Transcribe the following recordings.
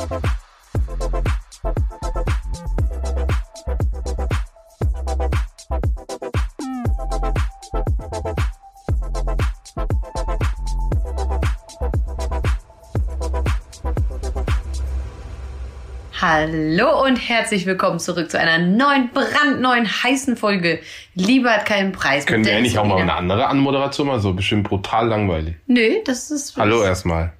Hallo und herzlich willkommen zurück zu einer neuen, brandneuen, heißen Folge. Lieber hat keinen Preis. Können wir eigentlich auch mal eine andere Anmoderation machen? So bestimmt brutal langweilig. Nö, das ist. Hallo erstmal.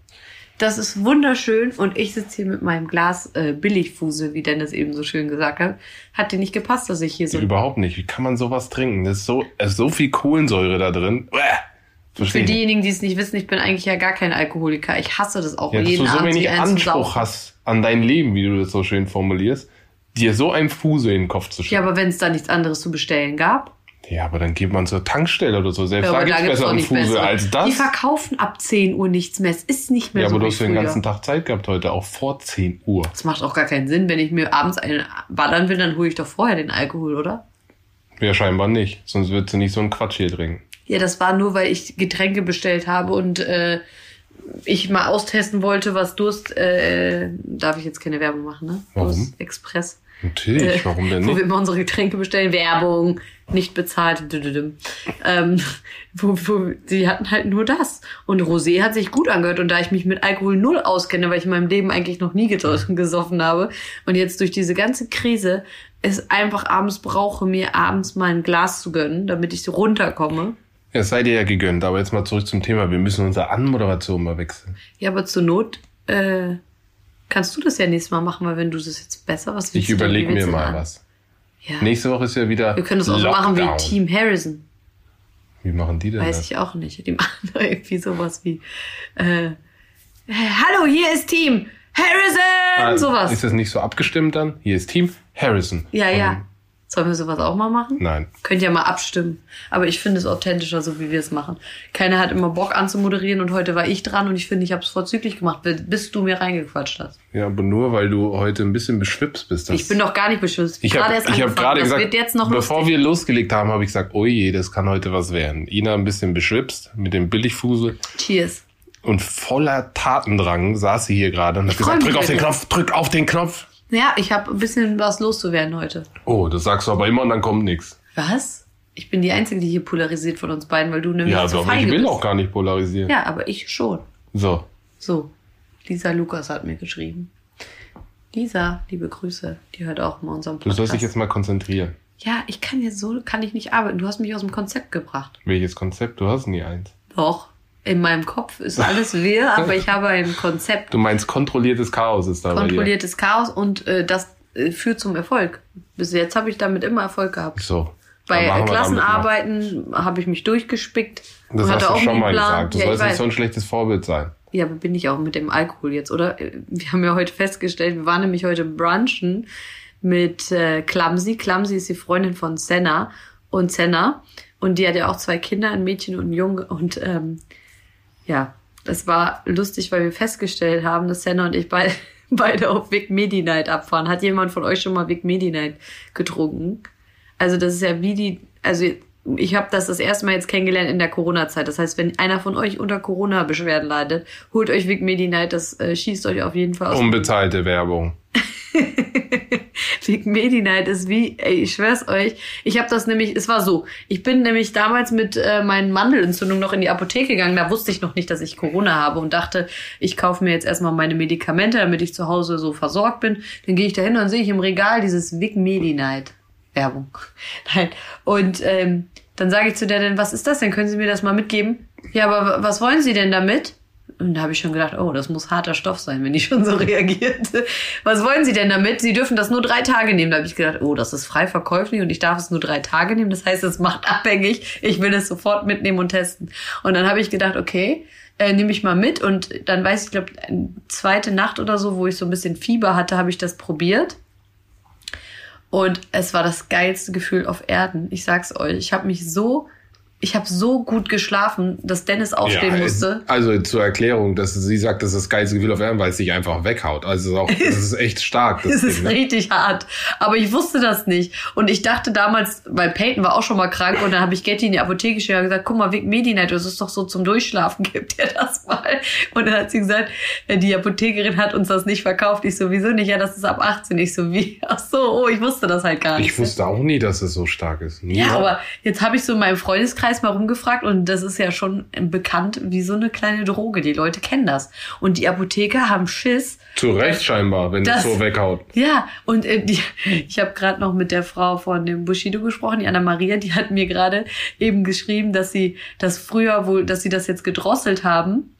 Das ist wunderschön und ich sitze hier mit meinem Glas äh, Billigfuse, wie Dennis eben so schön gesagt hat. Hat dir nicht gepasst, dass ich hier so. Überhaupt nicht. Wie kann man sowas trinken? Das ist so, ist so viel Kohlensäure da drin. Uäh. Für diejenigen, die es nicht wissen, ich bin eigentlich ja gar kein Alkoholiker. Ich hasse das auch. Ja, dass jeden du so Abend wenig Anspruch hast an dein Leben, wie du das so schön formulierst, dir so ein Fuse in den Kopf zu Ja, schieben. aber wenn es da nichts anderes zu bestellen gab. Ja, aber dann geht man zur Tankstelle oder so. Selbst Ja, da aber gibt's da gibt's besser doch einen nicht Fuse bessere. als Die das. verkaufen ab 10 Uhr nichts mehr. Es ist nicht mehr Ja, so aber du hast den ganzen Tag Zeit gehabt heute, auch vor 10 Uhr. Das macht auch gar keinen Sinn. Wenn ich mir abends einen ballern will, dann hole ich doch vorher den Alkohol, oder? Ja, scheinbar nicht. Sonst würdest du nicht so einen Quatsch hier trinken. Ja, das war nur, weil ich Getränke bestellt habe und äh, ich mal austesten wollte, was Durst. Äh, darf ich jetzt keine Werbung machen, ne? Warum? Durst Express. Natürlich, Äh, warum denn Wo wir nicht? immer unsere Getränke bestellen. Werbung, nicht bezahlt. Ähm, wo, wo, die hatten halt nur das. Und Rosé hat sich gut angehört. Und da ich mich mit Alkohol null auskenne, weil ich in meinem Leben eigentlich noch nie getrunken- gesoffen habe und jetzt durch diese ganze Krise es einfach abends brauche, mir abends mal ein Glas zu gönnen, damit ich so runterkomme. Ja, es sei dir ja gegönnt, aber jetzt mal zurück zum Thema. Wir müssen unsere Anmoderation mal wechseln. Ja, aber zur Not äh, kannst du das ja nächstes Mal machen, weil wenn du das jetzt besser, was Ich überlege mir mal was. Ja. Nächste Woche ist ja wieder. Wir können das auch so machen wie Lockdown. Team Harrison. Wie machen die denn Weiß das? ich auch nicht. Die machen da irgendwie sowas wie äh, Hallo, hier ist Team Harrison! Ah, sowas. Ist das nicht so abgestimmt dann? Hier ist Team Harrison. ja, ja. Sollen wir sowas auch mal machen? Nein. Könnt ihr mal abstimmen. Aber ich finde es authentischer, so wie wir es machen. Keiner hat immer Bock anzumoderieren und heute war ich dran und ich finde, ich habe es vorzüglich gemacht, bis du mir reingequatscht hast. Ja, aber nur weil du heute ein bisschen beschwipst bist. Ich bin doch gar nicht beschwipst. ich gerade habe erst hab gerade das gesagt, wird jetzt noch bevor lustig. wir losgelegt haben, habe ich gesagt, oh je, das kann heute was werden. Ina ein bisschen beschwipst mit dem Billigfusel Cheers. und voller Tatendrang saß sie hier gerade und hat gesagt, drück auf den. Knopf, drück auf den Knopf. Ja, ich habe ein bisschen was loszuwerden heute. Oh, das sagst du aber immer und dann kommt nichts. Was? Ich bin die Einzige, die hier polarisiert von uns beiden, weil du nämlich Ja, so aber ich will bist. auch gar nicht polarisieren. Ja, aber ich schon. So, So, Lisa Lukas hat mir geschrieben. Lisa, liebe Grüße, die hört auch mal unseren du Podcast. sollst dich jetzt mal konzentrieren. ja, ich kann jetzt so, kann ich nicht arbeiten. Du hast mich aus dem Konzept gebracht. Welches Konzept? Du hast nie eins. Doch, in meinem Kopf ist alles wirr, aber ich habe ein Konzept. Du meinst kontrolliertes Chaos ist da. Kontrolliertes Chaos und äh, das äh, führt zum Erfolg. Bis jetzt habe ich damit immer Erfolg gehabt. So. Bei äh, wir. Klassenarbeiten habe ich mich durchgespickt. Das und hast hatte du auch schon mal Plan. gesagt. Du ja, sollst nicht so ein schlechtes Vorbild sein. Ja, aber bin ich auch mit dem Alkohol jetzt, oder? Wir haben ja heute festgestellt, wir waren nämlich heute brunchen mit äh, Clumsy. Clumsy ist die Freundin von Senna und Senna. Und die hat ja auch zwei Kinder, ein Mädchen und ein Junge. Und ähm, ja, das war lustig, weil wir festgestellt haben, dass Senna und ich beide, beide auf Vic Medi Night abfahren. Hat jemand von euch schon mal Vic Medi Night getrunken? Also das ist ja wie die, also ich habe das das erste Mal jetzt kennengelernt in der Corona-Zeit. Das heißt, wenn einer von euch unter Corona-Beschwerden leidet, holt euch Vic Medi Night, das äh, schießt euch auf jeden Fall aus. Unbezahlte Werbung. Vic Medi Night ist wie, ey, ich schwör's euch. Ich habe das nämlich, es war so, ich bin nämlich damals mit äh, meinen Mandelentzündungen noch in die Apotheke gegangen. Da wusste ich noch nicht, dass ich Corona habe und dachte, ich kaufe mir jetzt erstmal meine Medikamente, damit ich zu Hause so versorgt bin. Dann gehe ich da hin und sehe ich im Regal dieses Vic Medi Night. Werbung. Nein. Und ähm, dann sage ich zu der denn, was ist das denn? Können Sie mir das mal mitgeben? Ja, aber was wollen Sie denn damit? Und da habe ich schon gedacht, oh, das muss harter Stoff sein, wenn die schon so reagiert. Was wollen Sie denn damit? Sie dürfen das nur drei Tage nehmen. Da habe ich gedacht, oh, das ist frei verkäuflich und ich darf es nur drei Tage nehmen. Das heißt, es macht abhängig. Ich will es sofort mitnehmen und testen. Und dann habe ich gedacht, okay, äh, nehme ich mal mit. Und dann weiß ich, glaube, zweite Nacht oder so, wo ich so ein bisschen Fieber hatte, habe ich das probiert. Und es war das geilste Gefühl auf Erden. Ich sag's euch. Ich habe mich so ich habe so gut geschlafen, dass Dennis aufstehen Ja, musste. Also zur Erklärung, dass sie sagt, das ist das geilste Gefühl auf Erden, weil es sich einfach weghaut. Also auch, das ist echt stark. Das Es ist Ding, ne? richtig hart. Aber ich wusste das nicht. Und ich dachte damals, weil Peyton war auch schon mal krank und dann habe ich Getty in die Apotheke geschickt und gesagt, guck mal, Vic Medi-Night, das ist doch so zum Durchschlafen, gib dir das mal. Und dann hat sie gesagt, äh, die Apothekerin hat uns das nicht verkauft. Ich so, wieso nicht? Ja, das ist ab 18. Ich so, wie? Ach so, oh, ich wusste das halt gar nicht. Ich wusste auch nie, dass es so stark ist. Nie. Ja, aber jetzt habe ich so in meinem Freundeskreis mal rumgefragt und das ist ja schon bekannt wie so eine kleine Droge. Die Leute kennen das. Und die Apotheker haben Schiss. Zu Recht scheinbar, wenn das Das- so weghaut. Ja, und äh, die, ich habe gerade noch mit der Frau von dem Bushido gesprochen, die Anna Maria, die hat mir gerade eben geschrieben, dass sie das früher wohl, dass sie das jetzt gedrosselt haben.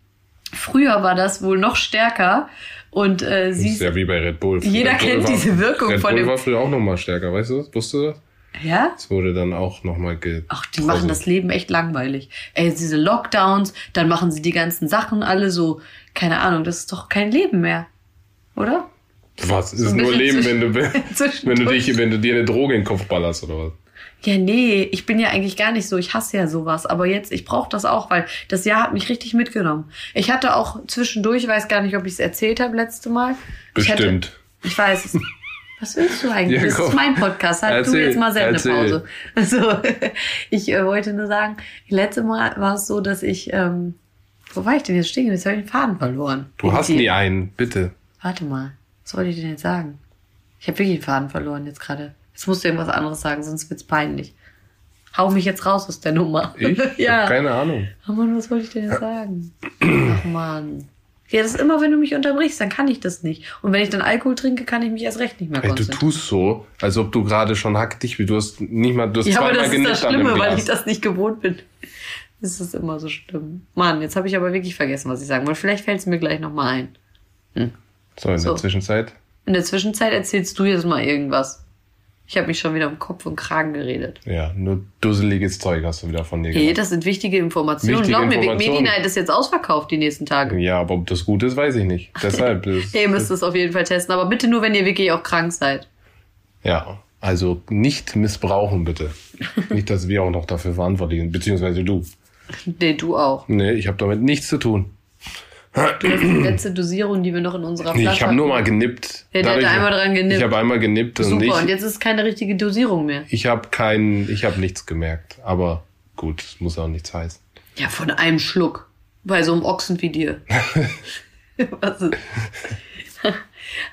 Früher war das wohl noch stärker und äh, sie ist ja wie bei Red Bull. Jeder Red Bull kennt war, diese Wirkung Red von Bull dem- war früher auch nochmal stärker, weißt du das? Wusstest du das? Ja Es wurde dann auch nochmal ge... Ach, die machen das Leben echt langweilig. Ey, diese Lockdowns, dann machen sie die ganzen Sachen alle so, keine Ahnung, das ist doch kein Leben mehr. Oder? Was? Es ist ein nur Leben, wenn du, wenn du dich, wenn du dir eine Droge in den Kopf ballerst oder was? Ja, nee, ich bin ja eigentlich gar nicht so. Ich hasse ja sowas. Aber jetzt, ich brauche das auch, weil das Jahr hat mich richtig mitgenommen. Ich hatte auch zwischendurch, ich weiß gar nicht, ob ich es erzählt habe letzte Mal. Ich, hatte, Bestimmt. ich weiß es. Was willst du eigentlich? Ja, das ist mein Podcast. Halt du Erzähl, jetzt mal erzähl. Sendepause. Also, ich äh, wollte nur sagen, letzte Mal war es so, dass ich, ähm, wo war ich denn jetzt stehen? Jetzt habe ich den Faden verloren. Du hast Irgendwie. nie einen, bitte. Warte mal, was wollte ich denn jetzt sagen? Ich habe wirklich den Faden verloren jetzt gerade. Jetzt musst du irgendwas anderes sagen, sonst wird's peinlich. Hau mich jetzt raus aus der Nummer. Ich? Ich ja. keine Ahnung. Oh Mann, was wollte ich denn jetzt sagen? Ach Mann. Ja, das ist immer, wenn du mich unterbrichst, dann kann ich das nicht. Und wenn ich dann Alkohol trinke, kann ich mich erst recht nicht mehr Ey, du tust so, als ob du gerade schon hack dich, wie du hast nicht mal, du hast ja, aber zweimal das ist das Schlimme, weil ich das nicht gewohnt bin. Das ist immer so schlimm. Mann, jetzt habe ich aber wirklich vergessen, was ich sagen wollte. Vielleicht fällt es mir gleich nochmal ein. So, in So. der Zwischenzeit. In der Zwischenzeit erzählst du jetzt mal irgendwas. Ich habe mich schon wieder um Kopf und Kragen geredet. Ja, nur dusseliges Zeug hast du wieder von dir Hey, das sind wichtige Informationen. Wichtige Glaub mir, Big Informationen. Medi Night ist jetzt ausverkauft die nächsten Tage. Ja, aber ob das gut ist, weiß ich nicht. Deshalb. Das, Ihr müsst es auf jeden Fall testen, aber bitte nur, wenn ihr wirklich auch krank seid. ja, also nicht missbrauchen, bitte. nicht, dass wir auch noch dafür verantwortlich sind, beziehungsweise du. Nee, du auch. Nee, ich habe damit nichts zu tun. Die letzte Dosierung, die wir noch in unserer Flasche ich habe nur mal genippt. Ja, der hat Dadurch- einmal dran genippt. Ich habe einmal genippt und Super, ich, und jetzt ist es keine richtige Dosierung mehr. ich habe kein, ich habe nichts gemerkt. Aber gut, muss auch nichts heißen. Ja, von einem Schluck. Bei so einem Ochsen wie dir. was ist?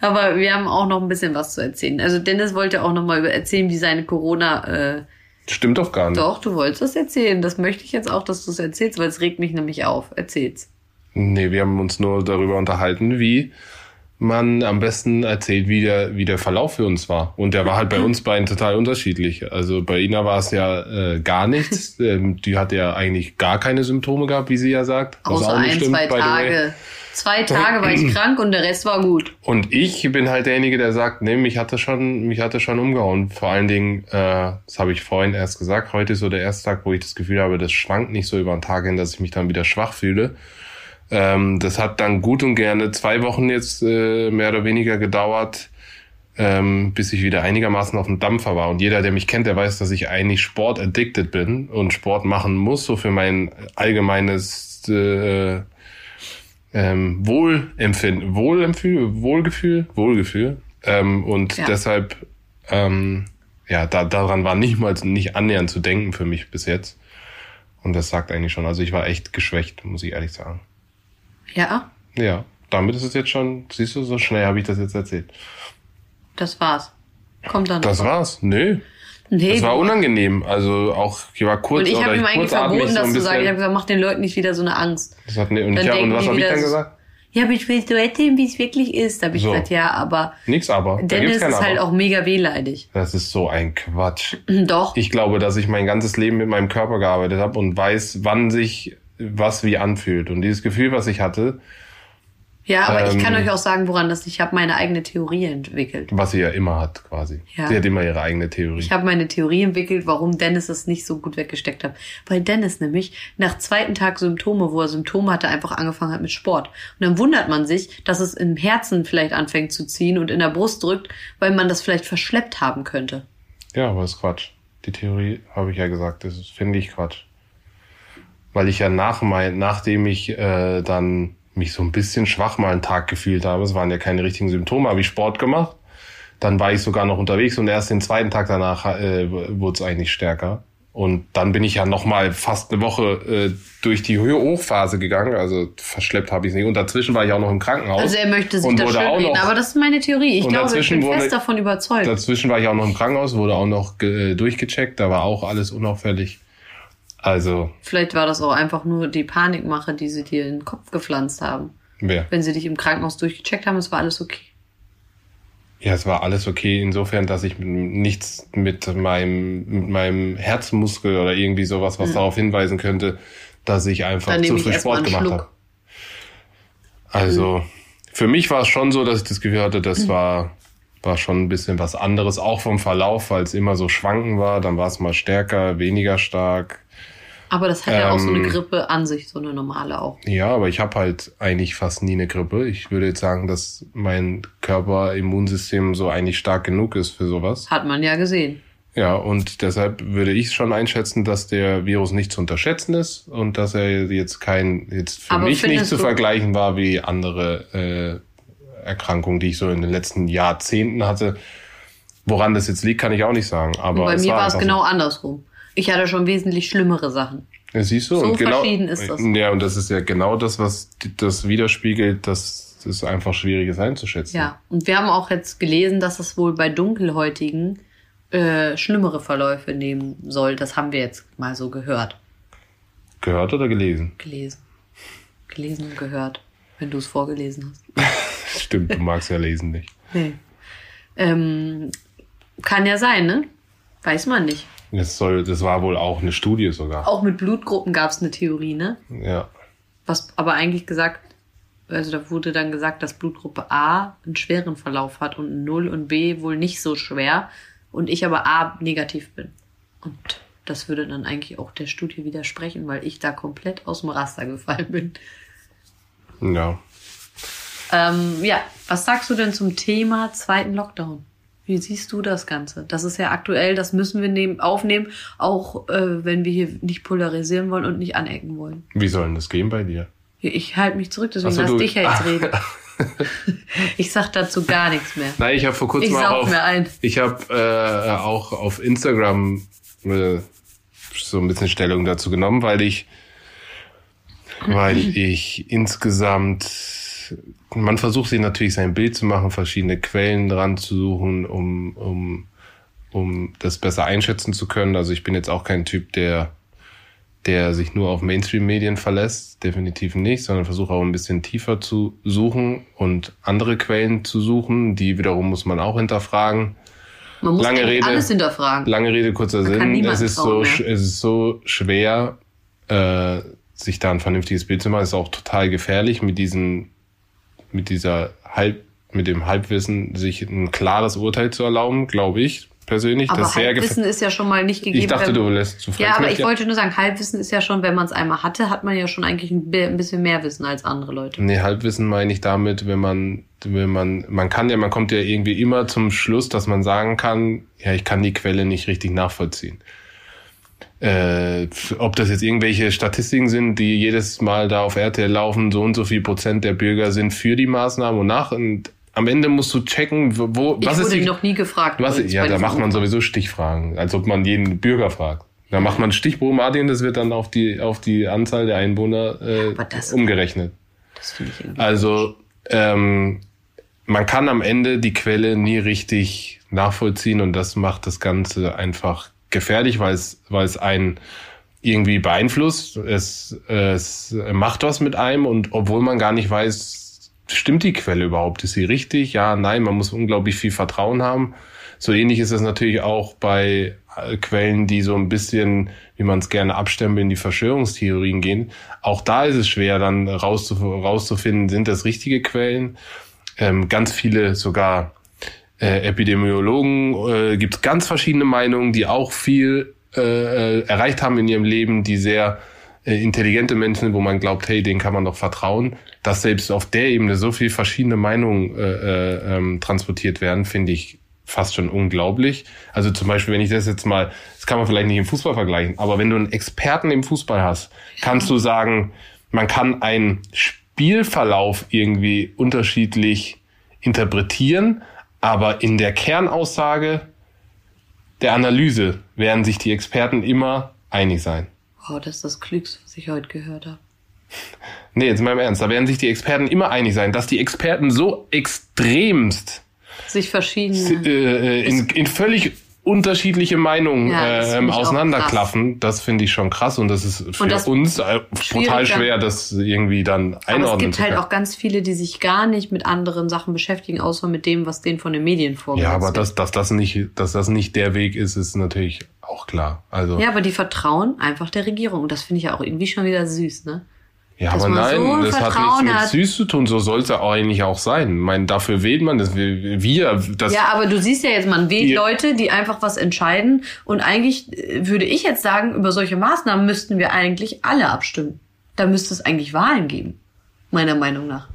Aber wir haben auch noch ein bisschen was zu erzählen. Also Dennis wollte auch noch mal erzählen, wie seine Corona... Äh, Stimmt doch gar nicht. doch, du wolltest das erzählen. Das möchte ich jetzt auch, dass du es erzählst, weil es regt mich nämlich auf. Erzähl's. Nee, wir haben uns nur darüber unterhalten, wie man am besten erzählt, wie der, wie der Verlauf für uns war. Und der war halt bei uns beiden total unterschiedlich. Also bei Ina war es ja äh, gar nichts. ähm, die hatte ja eigentlich gar keine Symptome gehabt, wie sie ja sagt. Außer auch ein, stimmt, zwei. Tage. Zwei Tage war ich krank und der Rest war gut. Und ich bin halt derjenige, der sagt, nee, mich hatte schon, mich hatte schon umgehauen. Vor allen Dingen, äh, das habe ich vorhin erst gesagt, heute ist so der erste Tag, wo ich das Gefühl habe, das schwankt nicht so über den Tag hin, dass ich mich dann wieder schwach fühle. Ähm, das hat dann gut und gerne zwei Wochen jetzt äh, mehr oder weniger gedauert, ähm, bis ich wieder einigermaßen auf dem Dampfer war. Und jeder, der mich kennt, der weiß, dass ich eigentlich sportaddicted bin und Sport machen muss, so für mein allgemeines äh, ähm, Wohlempfinden, Wohlempfühl, Wohlgefühl, Wohlgefühl. Ähm, und Ja. deshalb, ähm, ja, da, daran war nicht mal nicht annähernd zu denken für mich bis jetzt. Und das sagt eigentlich schon. Also ich war echt geschwächt, muss ich ehrlich sagen. Ja, Ja, damit ist es jetzt schon, siehst du, so schnell habe ich das jetzt erzählt. das war's. Kommt dann Das noch. war's. Nö. Nee, Das war unangenehm. Also auch, ich war kurz Und ich habe ihm eigentlich verboten, so das ein zu sagen. Ich habe gesagt, mach den Leuten nicht wieder so eine Angst. Das hat, ne, und, Dann ich, hab- und was habe ich dann so- gesagt? Ja, aber ich will so erzählen, wie es wirklich ist. Da habe ich So. gesagt, ja, aber Nix aber. Dennis ist halt aber. auch mega wehleidig. Das ist so ein Quatsch. Doch. Ich glaube, dass ich mein ganzes Leben mit meinem Körper gearbeitet habe und weiß, wann sich was wie anfühlt. Und dieses Gefühl, was ich hatte, ja, aber ich kann ähm, euch auch sagen, woran das Ich habe meine eigene Theorie entwickelt. was sie ja immer hat, quasi. Ja. Sie hat immer ihre eigene Theorie. Ich habe meine Theorie entwickelt, warum Dennis es nicht so gut weggesteckt hat. Weil Dennis nämlich nach zweiten Tag Symptome, wo er Symptome hatte, einfach angefangen hat mit Sport. Und dann wundert man sich, dass es im Herzen vielleicht anfängt zu ziehen und in der Brust drückt, weil man das vielleicht verschleppt haben könnte. ja, aber ist Quatsch. Die Theorie habe ich ja gesagt, das finde ich Quatsch. Weil ich ja nach mein, nachdem ich äh, dann mich so ein bisschen schwach mal einen Tag gefühlt habe, es waren ja keine richtigen Symptome, habe ich Sport gemacht. Dann war ich sogar noch unterwegs und erst den zweiten Tag danach äh, wurde es eigentlich stärker. Und dann bin ich ja noch mal fast eine Woche äh, durch die Hochphase gegangen. Also verschleppt habe ich es nicht. Und dazwischen war ich auch noch im Krankenhaus. Also er möchte sich das schön reden, aber das ist meine Theorie. Ich glaube, ich bin wurde, fest davon überzeugt. Dazwischen war ich auch noch im Krankenhaus, wurde auch noch äh, durchgecheckt. Da war auch alles unauffällig. Also. Vielleicht war das auch einfach nur die Panikmache, die sie dir in den Kopf gepflanzt haben. Wer? Wenn sie dich im Krankenhaus durchgecheckt haben, es war alles okay. Ja, es war alles okay, insofern, dass ich nichts mit meinem, mit meinem Herzmuskel oder irgendwie sowas, was mhm. darauf hinweisen könnte, dass ich einfach zu viel Sport gemacht habe. Also, mhm. für mich war es schon so, dass ich das Gefühl hatte, das mhm. war, war schon ein bisschen was anderes, auch vom Verlauf, weil es immer so schwanken war. Dann war es mal stärker, weniger stark. Aber das hat ähm, ja auch so eine ähm, Grippe an sich, so eine normale auch. Ja, aber ich habe halt eigentlich fast nie eine Grippe. Ich würde jetzt sagen, dass mein Körperimmunsystem so eigentlich stark genug ist für sowas. Hat man ja gesehen. Ja, und deshalb würde ich schon einschätzen, dass der Virus nicht zu unterschätzen ist und dass er jetzt kein, jetzt für aber mich nicht zu vergleichen war wie andere äh, Erkrankungen, die ich so in den letzten Jahrzehnten hatte. Woran das jetzt liegt, kann ich auch nicht sagen. Aber und bei mir war es genau so. andersrum. Ich hatte schon wesentlich schlimmere Sachen. Ja, siehst du, so und genau, verschieden ist das. Ja, und das ist ja genau das, was das widerspiegelt, dass es einfach schwierig ist einzuschätzen. Ja, und wir haben auch jetzt gelesen, dass es wohl bei Dunkelhäutigen äh, schlimmere Verläufe nehmen soll. Das haben wir jetzt mal so gehört. Gehört oder gelesen? Gelesen. Gelesen und gehört, wenn du es vorgelesen hast. Stimmt, du magst ja lesen nicht. Nee. Ähm, kann ja sein, ne? Weiß man nicht. Das, soll, das war wohl auch eine Studie sogar. Auch mit Blutgruppen gab es eine Theorie, ne? Ja. Was aber eigentlich gesagt, also da wurde dann gesagt, dass Blutgruppe A einen schweren Verlauf hat und 0 und B wohl nicht so schwer und ich aber A negativ bin. Und das würde dann eigentlich auch der Studie widersprechen, weil ich da komplett aus dem Raster gefallen bin. Ja. Ähm, ja, was sagst du denn zum Thema zweiten Lockdown? Wie siehst du das Ganze? Das ist ja aktuell, das müssen wir nehmen, aufnehmen, auch äh, wenn wir hier nicht polarisieren wollen und nicht anecken wollen. Wie soll denn das gehen bei dir? Ich halte mich zurück, deswegen so, lass dich ja jetzt reden. ich sag dazu gar nichts mehr. Nein, ich habe vor kurzem ich auch auf, ich habe äh, auch auf Instagram äh, so ein bisschen Stellung dazu genommen, weil ich weil ich insgesamt man versucht sich natürlich sein Bild zu machen, verschiedene Quellen dran zu suchen, um, um, um das besser einschätzen zu können. Also ich bin jetzt auch kein Typ, der, der sich nur auf Mainstream-Medien verlässt, definitiv nicht, sondern versuche auch ein bisschen tiefer zu suchen und andere Quellen zu suchen. Die wiederum muss man auch hinterfragen. Man muss lange Rede, alles hinterfragen. Lange Rede, kurzer man Sinn. Es ist, so, es ist so schwer, äh, sich da ein vernünftiges Bild zu machen. Es ist auch total gefährlich mit diesen mit dieser Halb, mit dem Halbwissen sich ein klares Urteil zu erlauben, glaube ich persönlich. Aber das Halbwissen ist ja schon mal nicht gegeben. Ich dachte, du lässt zu Ja, aber ich ja. wollte nur sagen, Halbwissen ist ja schon, wenn man es einmal hatte, hat man ja schon eigentlich ein bisschen mehr Wissen als andere Leute. Nee, Halbwissen meine ich damit, wenn man, wenn man, man kann ja, man kommt ja irgendwie immer zum Schluss, dass man sagen kann, ja, ich kann die Quelle nicht richtig nachvollziehen äh, ob das jetzt irgendwelche Statistiken sind, die jedes Mal da auf RTL laufen, so und so viel Prozent der Bürger sind für die Maßnahmen und nach. Und am Ende musst du checken, wo, ich was ist die, noch nie gefragt. Was, ja, da macht man sowieso Stichfragen, als ob man jeden Bürger fragt. Da macht man Stichprobenartig und das wird dann auf die, auf die Anzahl der Einwohner äh, das, umgerechnet. Das finde ich irgendwie Also, ähm, man kann am Ende die Quelle nie richtig nachvollziehen und das macht das Ganze einfach gefährlich, weil es, weil es einen irgendwie beeinflusst. Es, es macht was mit einem und obwohl man gar nicht weiß, stimmt die Quelle überhaupt? Ist sie richtig? Ja, nein, man muss unglaublich viel Vertrauen haben. So ähnlich ist es natürlich auch bei Quellen, die so ein bisschen, wie man es gerne abstempelt, in die Verschwörungstheorien gehen. Auch da ist es schwer, dann rauszuf rauszufinden, sind das richtige Quellen. Ähm, ganz viele sogar äh, Epidemiologen, äh, gibt es ganz verschiedene Meinungen, die auch viel äh, äh, erreicht haben in ihrem Leben, die sehr äh, intelligente Menschen, wo man glaubt, hey, denen kann man doch vertrauen. Dass selbst auf der Ebene so viel verschiedene Meinungen äh, ähm, transportiert werden, finde ich fast schon unglaublich. Also zum Beispiel, wenn ich das jetzt mal, das kann man vielleicht nicht im Fußball vergleichen, aber wenn du einen Experten im Fußball hast, kannst du sagen, man kann einen Spielverlauf irgendwie unterschiedlich interpretieren, aber in der Kernaussage der Analyse werden sich die Experten immer einig sein. Oh, das ist das Klügste, was ich heute gehört habe. Nee, jetzt mal im Ernst. Da werden sich die Experten immer einig sein, dass die Experten so extremst sich verschiedene äh, in, in völlig unterschiedliche Meinungen ja, ähm, auseinanderklaffen, das finde ich schon krass und das ist für das uns äh, brutal schwer, das irgendwie dann einordnen Aber es gibt halt auch ganz viele, die sich gar nicht mit anderen Sachen beschäftigen, außer mit dem, was denen von den Medien vorgeht. Ja, aber dass, dass, das nicht, dass das nicht der Weg ist, ist natürlich auch klar. Also ja, aber die vertrauen einfach der Regierung und das finde ich ja auch irgendwie schon wieder süß, ne? Ja, aber nein, so das hat nichts mit hat. süß zu tun. So sollte eigentlich auch sein. Ich meine, dafür wählt man das. Wir, das. Ja, aber du siehst ja jetzt, man wählt Leute, die einfach was entscheiden. Und eigentlich äh, würde ich jetzt sagen, über solche Maßnahmen müssten wir eigentlich alle abstimmen. Da müsste es eigentlich Wahlen geben. Meiner Meinung nach.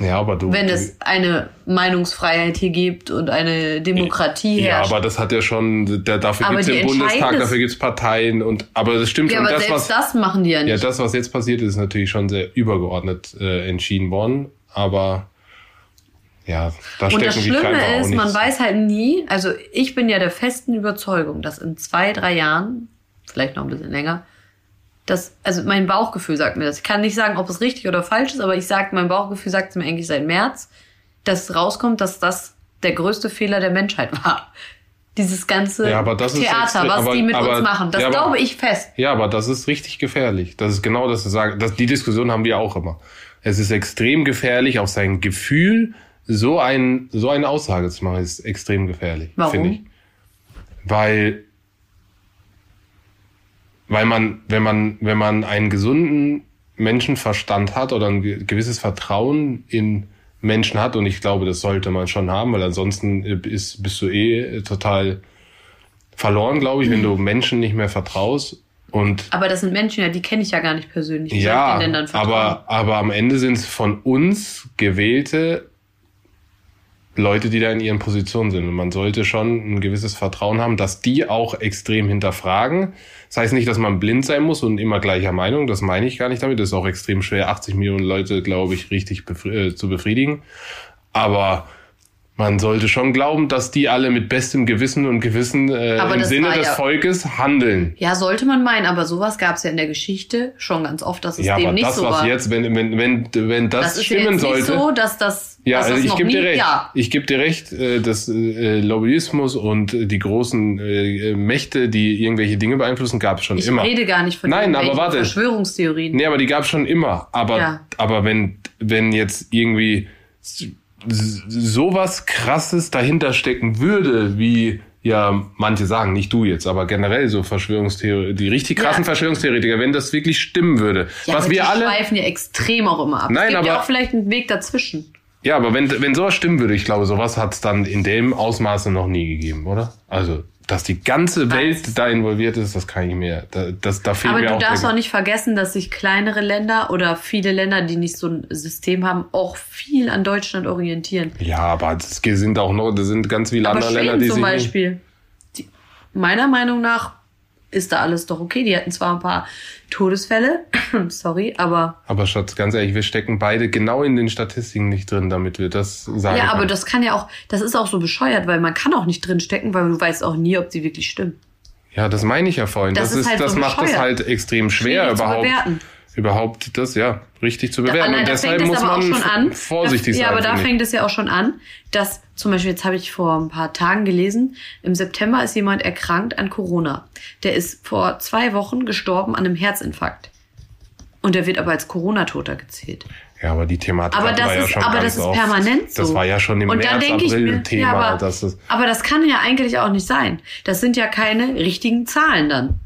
Ja, aber du. Wenn es eine Meinungsfreiheit hier gibt und eine Demokratie ja, herrscht. Ja, aber das hat ja schon, der, dafür gibt es den Bundestag, dafür gibt es Parteien und aber das stimmt ja, schon. Aber das, selbst was, das machen die ja nicht. Ja, das, was jetzt passiert ist, ist natürlich schon sehr übergeordnet äh, entschieden worden. Aber ja, da Und das Schlimme ist, man weiß halt nie, also ich bin ja der festen Überzeugung, dass in zwei, drei Jahren, vielleicht noch ein bisschen länger, das, also mein Bauchgefühl sagt mir das. Ich kann nicht sagen, ob es richtig oder falsch ist, aber ich sage, mein Bauchgefühl sagt es mir eigentlich seit März, dass rauskommt, dass das der größte Fehler der Menschheit war. Dieses ganze ja, Theater, extrem, was aber, die mit aber, uns machen, das ja, aber, glaube ich fest. Ja, aber das ist richtig gefährlich. Das ist genau das, was sagen. Das, die Diskussion haben wir auch immer. Es ist extrem gefährlich, auf sein Gefühl so ein so eine Aussage zu machen, ist extrem gefährlich, finde ich. Weil weil man, wenn man, wenn man einen gesunden Menschenverstand hat oder ein gewisses Vertrauen in Menschen hat, und ich glaube, das sollte man schon haben, weil ansonsten ist, bist du eh total verloren, glaube ich, wenn du Menschen nicht mehr vertraust. Und aber das sind Menschen, ja, die kenne ich ja gar nicht persönlich. Wie ja, aber, aber am Ende sind es von uns gewählte Leute, die da in ihren Positionen sind. Und man sollte schon ein gewisses Vertrauen haben, dass die auch extrem hinterfragen. Das heißt nicht, dass man blind sein muss und immer gleicher Meinung. Das meine ich gar nicht damit. Das ist auch extrem schwer, 80 Millionen Leute, glaube ich, richtig befri äh, zu befriedigen. Aber man sollte schon glauben, dass die alle mit bestem Gewissen und Gewissen äh, im Sinne des ja, Volkes handeln. Ja, sollte man meinen, aber sowas gab es ja in der Geschichte schon ganz oft, dass es ja, dem aber nicht das, so was war. jetzt, wenn, wenn, wenn, wenn das, das stimmen sollte. Nicht so, dass das, ja, dass also das ich gebe dir recht. Ja. Ich gebe dir recht, äh, dass äh, Lobbyismus und die großen äh, Mächte, die irgendwelche Dinge beeinflussen, gab es schon ich immer. Ich rede gar nicht von Nein, aber warte. Verschwörungstheorien. Nee, aber die gab es schon immer. Aber, ja. aber wenn, wenn jetzt irgendwie sowas krasses dahinter stecken würde, wie ja manche sagen, nicht du jetzt, aber generell so Verschwörungstheorie, die richtig krassen ja. Verschwörungstheoretiker, wenn das wirklich stimmen würde. Ja, was wir die alle schweifen ja extrem auch immer ab. Nein, es gibt aber, ja auch vielleicht einen Weg dazwischen. Ja, aber wenn, wenn sowas stimmen würde, ich glaube, sowas hat es dann in dem Ausmaße noch nie gegeben, oder? Also dass die ganze Welt Was? da involviert ist, das kann ich mir, da, das, da fehlt Aber mir du auch darfst auch nicht vergessen, dass sich kleinere Länder oder viele Länder, die nicht so ein System haben, auch viel an Deutschland orientieren. Ja, aber es sind auch noch, das sind ganz viele aber andere Schweden Länder, die zum Beispiel. Die, meiner Meinung nach ist da alles doch okay. Die hatten zwar ein paar Todesfälle, sorry, aber. Aber Schatz, ganz ehrlich, wir stecken beide genau in den Statistiken nicht drin, damit wir das sagen. Ja, aber können. das kann ja auch, das ist auch so bescheuert, weil man kann auch nicht drin stecken, weil du weißt auch nie, ob sie wirklich stimmen. Ja, das meine ich ja vorhin. Das, das ist, halt das so macht es halt extrem schwer Schwierig überhaupt überhaupt das ja richtig zu bewerten. Da, und deshalb muss man an, vorsichtig das, sein. Ja, aber da fängt es ja auch schon an, dass zum Beispiel, jetzt habe ich vor ein paar Tagen gelesen, im September ist jemand erkrankt an Corona. Der ist vor zwei Wochen gestorben an einem Herzinfarkt. Und der wird aber als Corona-Toter gezählt. Ja, aber die Thematik aber das war ist, ja schon aber das ist permanent so. Das war ja schon im und März, April mir, Thema. Ja, aber, das ist aber das kann ja eigentlich auch nicht sein. Das sind ja keine richtigen Zahlen dann.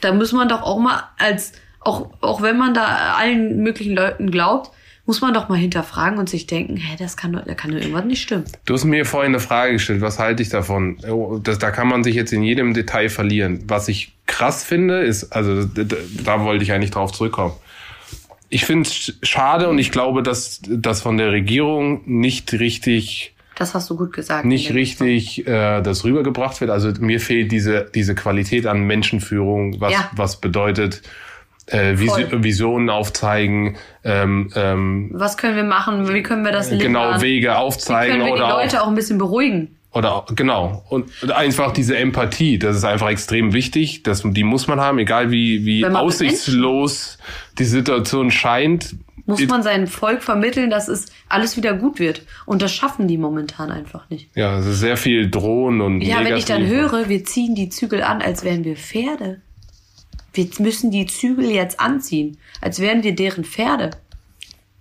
Da muss man doch auch mal als auch, auch wenn man da allen möglichen Leuten glaubt, muss man doch mal hinterfragen und sich denken, hä, das kann doch, da kann doch irgendwas nicht stimmen. Du hast mir vorhin eine Frage gestellt, was halte ich davon? Oh, das, da kann man sich jetzt in jedem Detail verlieren. Was ich krass finde, ist, also da, da wollte ich eigentlich drauf zurückkommen. Ich finde es schade und ich glaube, dass das von der Regierung nicht richtig Das hast du gut gesagt. nicht richtig äh, das rübergebracht wird. Also mir fehlt diese, diese Qualität an Menschenführung, was, Ja. was bedeutet äh, Vis Voll. Visionen aufzeigen, ähm, ähm, Was können wir machen? Wie können wir das lindern? genau Wege Wie aufzeigen können wir die oder auch Leute auch ein bisschen beruhigen? Oder auch- genau. Und einfach diese Empathie, das ist einfach extrem wichtig. Das, die muss man haben, egal wie, wie aussichtslos die Situation scheint. Muss man seinem Volk vermitteln, dass es alles wieder gut wird. Und das schaffen die momentan einfach nicht. Ja, es ist sehr viel Drohen und Ja, wenn ich dann höre, wir ziehen die Zügel an, als wären wir Pferde. Wir müssen die Zügel jetzt anziehen, als wären wir deren Pferde.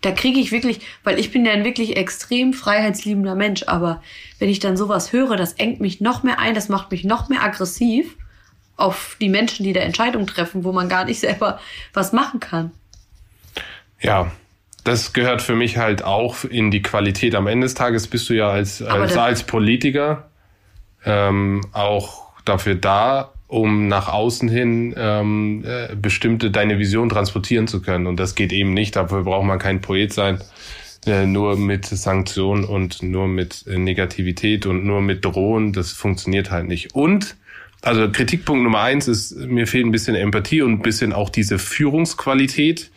Da kriege ich wirklich, weil ich bin ja ein wirklich extrem freiheitsliebender Mensch, aber wenn ich dann sowas höre, das engt mich noch mehr ein, das macht mich noch mehr aggressiv auf die Menschen, die da Entscheidungen treffen, wo man gar nicht selber was machen kann. Ja, das gehört für mich halt auch in die Qualität. Am Ende des Tages bist du ja als, als, als Politiker ähm, auch dafür da, um nach außen hin ähm, äh, bestimmte deine Vision transportieren zu können. Und das geht eben nicht. Dafür braucht man kein Poet sein. Äh, nur mit Sanktionen und nur mit äh, Negativität und nur mit Drohen, das funktioniert halt nicht. Und also Kritikpunkt Nummer eins ist, mir fehlt ein bisschen Empathie und ein bisschen auch diese Führungsqualität,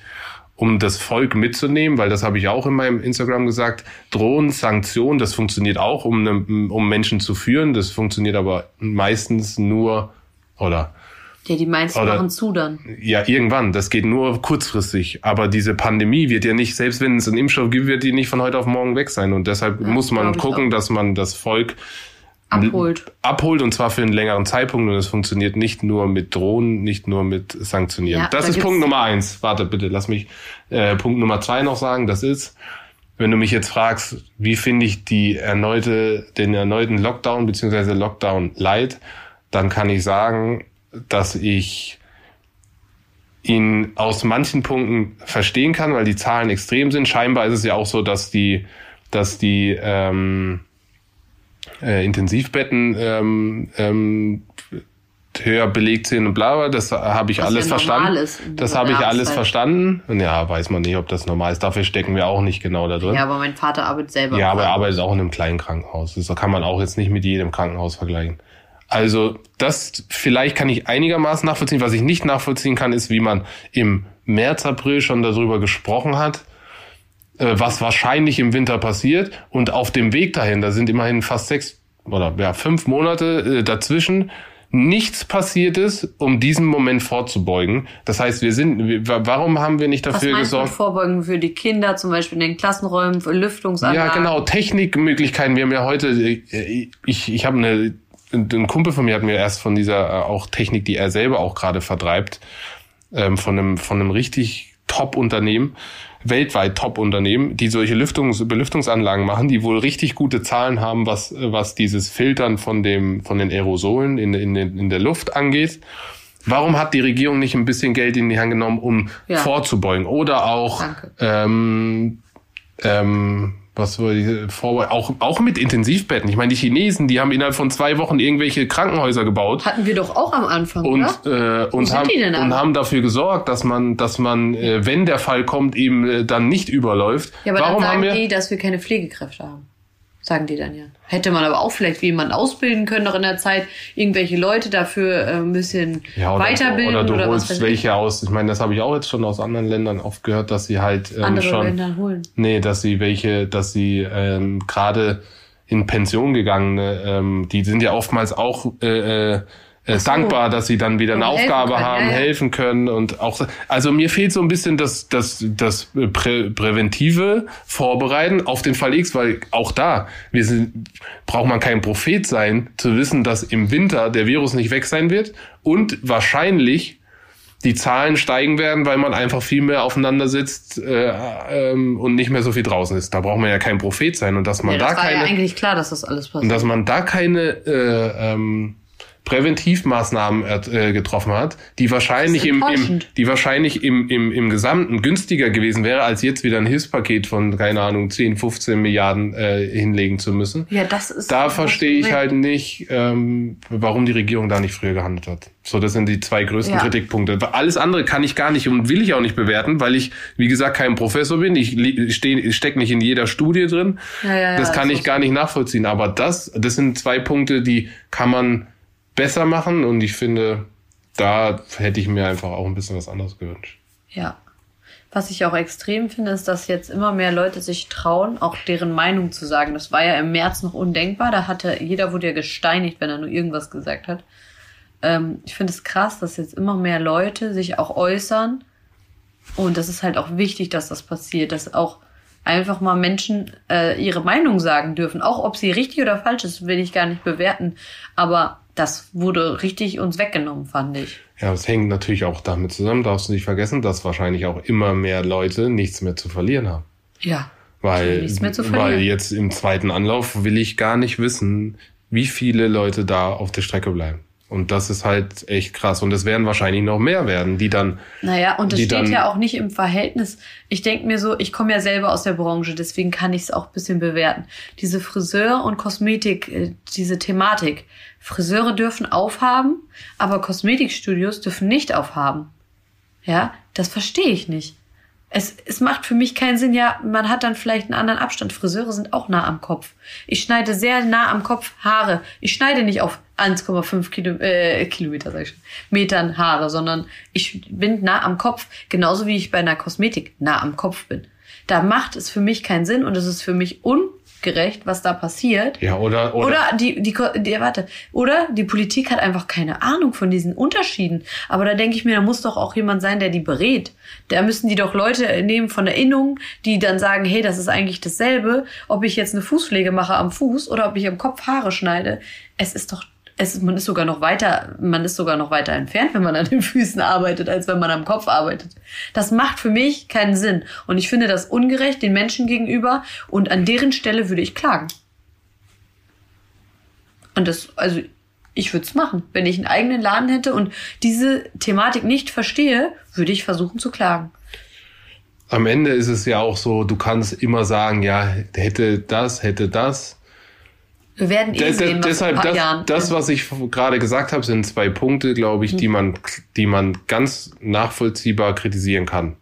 um das Volk mitzunehmen, weil das habe ich auch in meinem Instagram gesagt. Drohen, Sanktionen, das funktioniert auch, um, ne, um Menschen zu führen. Das funktioniert aber meistens nur oder Ja, die meisten Oder- machen zu dann. ja, irgendwann. Das geht nur kurzfristig. Aber diese Pandemie wird ja nicht, selbst wenn es einen Impfstoff gibt, wird die nicht von heute auf morgen weg sein. Und deshalb Ja, muss man gucken, dass man das Volk Abholt. abholt und zwar für einen längeren Zeitpunkt. Und es funktioniert nicht nur mit Drohnen, nicht nur mit Sanktionieren. Ja, das da ist Punkt Nummer eins. Warte, bitte, lass mich äh, Punkt Nummer zwei noch sagen. Das ist, wenn du mich jetzt fragst, wie finde ich die erneute, den erneuten Lockdown beziehungsweise Lockdown Light, dann kann ich sagen, dass ich ihn aus manchen Punkten verstehen kann, weil die Zahlen extrem sind. Scheinbar ist es ja auch so, dass die, dass die ähm, äh, Intensivbetten ähm, ähm, höher belegt sind und bla bla. Das habe ich Was alles ja verstanden. ist das habe ich alles verstanden. Und ja, weiß man nicht, ob das normal ist. Dafür stecken wir auch nicht genau da drin. Ja, aber mein Vater arbeitet selber. Ja, aber er arbeitet auch in einem kleinen Krankenhaus. Das kann man auch jetzt nicht mit jedem Krankenhaus vergleichen. Also das vielleicht kann ich einigermaßen nachvollziehen. Was ich nicht nachvollziehen kann, ist, wie man im März, April schon darüber gesprochen hat, äh, was wahrscheinlich im Winter passiert. Und auf dem Weg dahin, da sind immerhin fast sechs oder ja, fünf Monate äh, dazwischen, nichts passiert ist, um diesen Moment vorzubeugen. Das heißt, wir sind, warum haben wir nicht Was dafür du mit gesorgt? Vorbeugen für die Kinder, zum Beispiel in den Klassenräumen, für Lüftungsanlagen? Ja, genau, Technikmöglichkeiten. Wir haben ja heute, äh, ich, ich habe eine, ein Kumpel von mir hat mir erst von dieser äh, auch Technik, die er selber auch gerade vertreibt, ähm, von einem, von einem richtig Top-Unternehmen, weltweit Top-Unternehmen, die solche Lüftungs Belüftungsanlagen machen, die wohl richtig gute Zahlen haben, was, was dieses Filtern von dem, von den Aerosolen in, in, in der Luft angeht. Warum hat die Regierung nicht ein bisschen Geld in die Hand genommen, um Ja. vorzubeugen? Oder auch Danke. ähm, ähm, was die Vorbei auch auch mit Intensivbetten. Ich meine, die Chinesen, die haben innerhalb von zwei Wochen irgendwelche Krankenhäuser gebaut Hatten wir doch auch am Anfang, und oder? äh, und haben und haben dafür gesorgt, dass man dass man äh, wenn der Fall kommt eben äh, dann nicht überläuft. Ja, aber Warum dann haben sagen wir die, dass wir keine Pflegekräfte haben. Sagen die dann ja. Hätte man aber auch vielleicht jemanden ausbilden können noch in der Zeit, irgendwelche Leute dafür äh, ein bisschen ja, oder, weiterbilden oder du was holst ich. welche aus. Ich meine, das habe ich auch jetzt schon aus anderen Ländern oft gehört, dass sie halt ähm, andere schon Länder holen. Nee, dass sie welche, dass sie ähm, gerade in Pension gegangene, ähm, die sind ja oftmals auch äh, äh, so. dankbar, dass sie dann wieder eine Und Aufgabe können, haben, ja, ja. helfen können und auch so- also mir fehlt so ein bisschen das das das Prä präventive Vorbereiten auf den Fall X, weil auch da wir sind braucht man kein Prophet sein zu wissen, dass im Winter der Virus nicht weg sein wird und wahrscheinlich die Zahlen steigen werden, weil man einfach viel mehr aufeinander sitzt äh, ähm, und nicht mehr so viel draußen ist. Da braucht man ja kein Prophet sein und dass man Ja, da das war ja keine eigentlich klar, dass das alles und passiert. dass man da keine äh, ähm, Präventivmaßnahmen äh, getroffen hat, die wahrscheinlich im, im, die wahrscheinlich im, im, im Gesamten günstiger gewesen wäre, als jetzt wieder ein Hilfspaket von, keine Ahnung, 10, 15 Milliarden äh, hinlegen zu müssen. Ja, das ist. Da verstehe ich halt nicht, ähm, warum die Regierung da nicht früher gehandelt hat. So, das sind die zwei größten ja. Kritikpunkte. Alles andere kann ich gar nicht und will ich auch nicht bewerten, weil ich, wie gesagt, kein Professor bin. Ich stecke nicht in jeder Studie drin. Ja, ja, das kann ich gar nicht nachvollziehen. Aber das, das sind zwei Punkte, die kann man besser machen und ich finde, da hätte ich mir einfach auch ein bisschen was anderes gewünscht. Ja. Was ich auch extrem finde, ist, dass jetzt immer mehr Leute sich trauen, auch deren Meinung zu sagen. Das war ja im März noch undenkbar. Da hatte jeder wurde ja gesteinigt, wenn er nur irgendwas gesagt hat. Ähm, ich finde es krass, dass jetzt immer mehr Leute sich auch äußern. Und das ist halt auch wichtig, dass das passiert, dass auch einfach mal Menschen äh, ihre Meinung sagen dürfen. Auch ob sie richtig oder falsch ist, will ich gar nicht bewerten. Aber das wurde richtig uns weggenommen, fand ich. Ja, es hängt natürlich auch damit zusammen, darfst du nicht vergessen, dass wahrscheinlich auch immer mehr Leute nichts mehr zu verlieren haben. Ja. Weil, weil jetzt im zweiten Anlauf will ich gar nicht wissen, wie viele Leute da auf der Strecke bleiben. Und das ist halt echt krass. Und es werden wahrscheinlich noch mehr werden, die dann. Naja, und es steht ja auch nicht im Verhältnis. Ich denke mir so, ich komme ja selber aus der Branche, deswegen kann ich es auch bisschen bewerten. Diese Friseur- und Kosmetik, äh, diese Thematik. Friseure dürfen aufhaben, aber Kosmetikstudios dürfen nicht aufhaben. Ja, das verstehe ich nicht. Es, es macht für mich keinen Sinn, ja, man hat dann vielleicht einen anderen Abstand. Friseure sind auch nah am Kopf. Ich schneide sehr nah am Kopf Haare. Ich schneide nicht auf 1,5 Kilo, äh, Kilometer, sag ich schon, Metern Haare, sondern ich bin nah am Kopf, genauso wie ich bei einer Kosmetik nah am Kopf bin. Da macht es für mich keinen Sinn und es ist für mich un gerecht, was da passiert. Ja, oder, oder, oder die, die, die, warte, oder die Politik hat einfach keine Ahnung von diesen Unterschieden. Aber da denke ich mir, da muss doch auch jemand sein, der die berät. Da müssen die doch Leute nehmen von der Innung, die dann sagen, hey, das ist eigentlich dasselbe, ob ich jetzt eine Fußpflege mache am Fuß oder ob ich am Kopf Haare schneide. Es ist doch es, man ist sogar noch weiter, man ist sogar noch weiter entfernt, wenn man an den Füßen arbeitet, als wenn man am Kopf arbeitet. Das macht für mich keinen Sinn. Und ich finde das ungerecht den Menschen gegenüber und an deren Stelle würde ich klagen. Und das, also, ich würde es machen. Wenn ich einen eigenen Laden hätte und diese Thematik nicht verstehe, würde ich versuchen zu klagen. Am Ende ist es ja auch so, du kannst immer sagen, ja, hätte das, hätte das. Wir werden eh sehen, deshalb, in das, Jahren das, was ich gerade gesagt habe, sind zwei Punkte, glaube ich, mhm. die man, die man ganz nachvollziehbar kritisieren kann.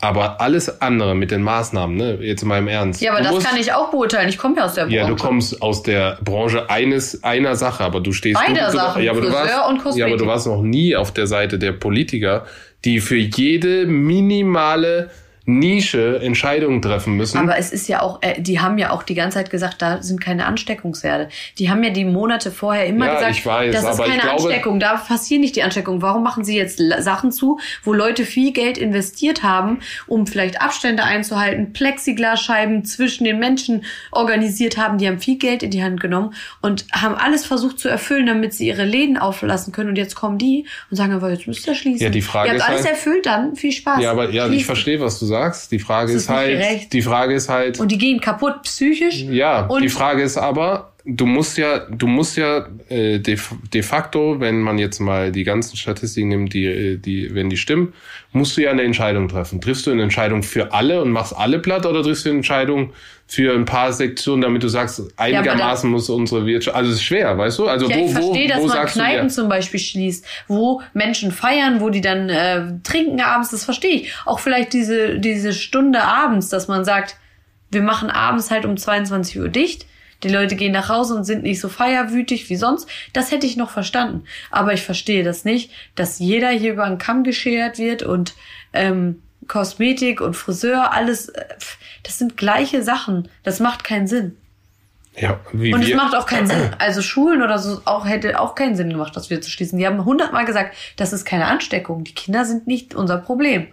Aber alles andere mit den Maßnahmen, ne, jetzt mal im Ernst. Ja, aber das musst, kann ich auch beurteilen. Ich komme ja aus der Branche. Ja, du kommst aus der Branche eines einer Sache, aber du stehst Beide du, Sachen, ja, aber du warst, und Kosmetik. Ja, aber du warst noch nie auf der Seite der Politiker, die für jede minimale Nische Entscheidungen treffen müssen. Aber es ist ja auch, äh, die haben ja auch die ganze Zeit gesagt, da sind keine Ansteckungsherde. Die haben ja die Monate vorher immer ja, gesagt, ich weiß, das ist keine glaube, Ansteckung, da passiert nicht die Ansteckung. Warum machen sie jetzt Sachen zu, wo Leute viel Geld investiert haben, um vielleicht Abstände einzuhalten, Plexiglasscheiben zwischen den Menschen organisiert haben, die haben viel Geld in die Hand genommen und haben alles versucht zu erfüllen, damit sie ihre Läden auflassen können. Und jetzt kommen die und sagen, aber jetzt müsst ihr schließen. Ja, die Frage ihr habt ist alles halt, erfüllt, dann viel Spaß. Ja, aber ja, ich verstehe, was du sagst sagst. Die Frage ist, ist halt, gerecht. die Frage ist halt. Und die gehen kaputt psychisch. Ja, die Frage ist aber, du musst ja, du musst ja äh, de, de facto, wenn man jetzt mal die ganzen Statistiken nimmt, die, äh, die, wenn die stimmen, musst du ja eine Entscheidung treffen. Triffst du eine Entscheidung für alle und machst alle platt oder triffst du eine Entscheidung für ein paar Sektionen, damit du sagst, einigermaßen ja, muss unsere Wirtschaft, also es ist schwer, weißt du? Also ja, wo, ich verstehe, wo, wo dass man Kneipen ja. zum Beispiel schließt, wo Menschen feiern, wo die dann äh, trinken abends, das verstehe ich. Auch vielleicht diese, diese Stunde abends, dass man sagt, wir machen abends halt um 22 Uhr dicht. Die Leute gehen nach Hause und sind nicht so feierwütig wie sonst. Das hätte ich noch verstanden. Aber ich verstehe das nicht, dass jeder hier über einen Kamm geschert wird und ähm, Kosmetik und Friseur, alles, äh, das sind gleiche Sachen. Das macht keinen Sinn. Ja, wie und es macht auch keinen Sinn. Also Schulen oder so auch hätte auch keinen Sinn gemacht, das wieder zu schließen. Die haben hundertmal gesagt, das ist keine Ansteckung. Die Kinder sind nicht unser Problem.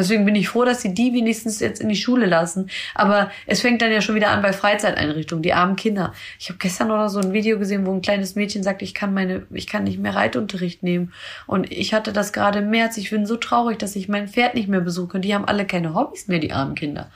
Deswegen bin ich froh, dass sie die wenigstens jetzt in die Schule lassen. Aber es fängt dann ja schon wieder an bei Freizeiteinrichtungen, die armen Kinder. Ich habe gestern oder so ein Video gesehen, wo ein kleines Mädchen sagt, ich kann meine, ich kann nicht mehr Reitunterricht nehmen. Und ich hatte das gerade im März. Ich bin so traurig, dass ich mein Pferd nicht mehr besuche. Die haben alle keine Hobbys mehr, die armen Kinder.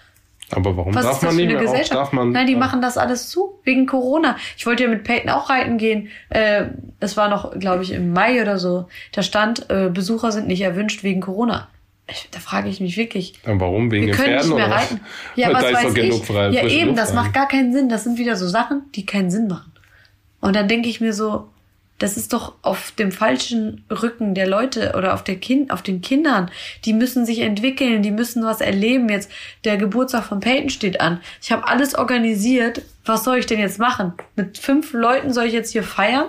Aber warum Was darf ist das man nicht mehr? Gesellschaft? darf man, Nein, die machen das alles zu, wegen Corona. Ich wollte ja mit Peyton auch reiten gehen. Äh, das war noch, glaube ich, im Mai oder so. Da stand, äh, Besucher sind nicht erwünscht wegen Corona. Ich, da frage ich mich wirklich. Aber warum? Wegen Wir können Pferden nicht mehr oder reiten. Ja, was weiß ich. ja, eben, Luft das rein. macht gar keinen Sinn. Das sind wieder so Sachen, die keinen Sinn machen. Und dann denke ich mir so, das ist doch auf dem falschen Rücken der Leute oder auf, der kind, auf den Kindern. Die müssen sich entwickeln, die müssen was erleben. Jetzt der Geburtstag von Peyton steht an. Ich habe alles organisiert. Was soll ich denn jetzt machen? Mit fünf Leuten soll ich jetzt hier feiern?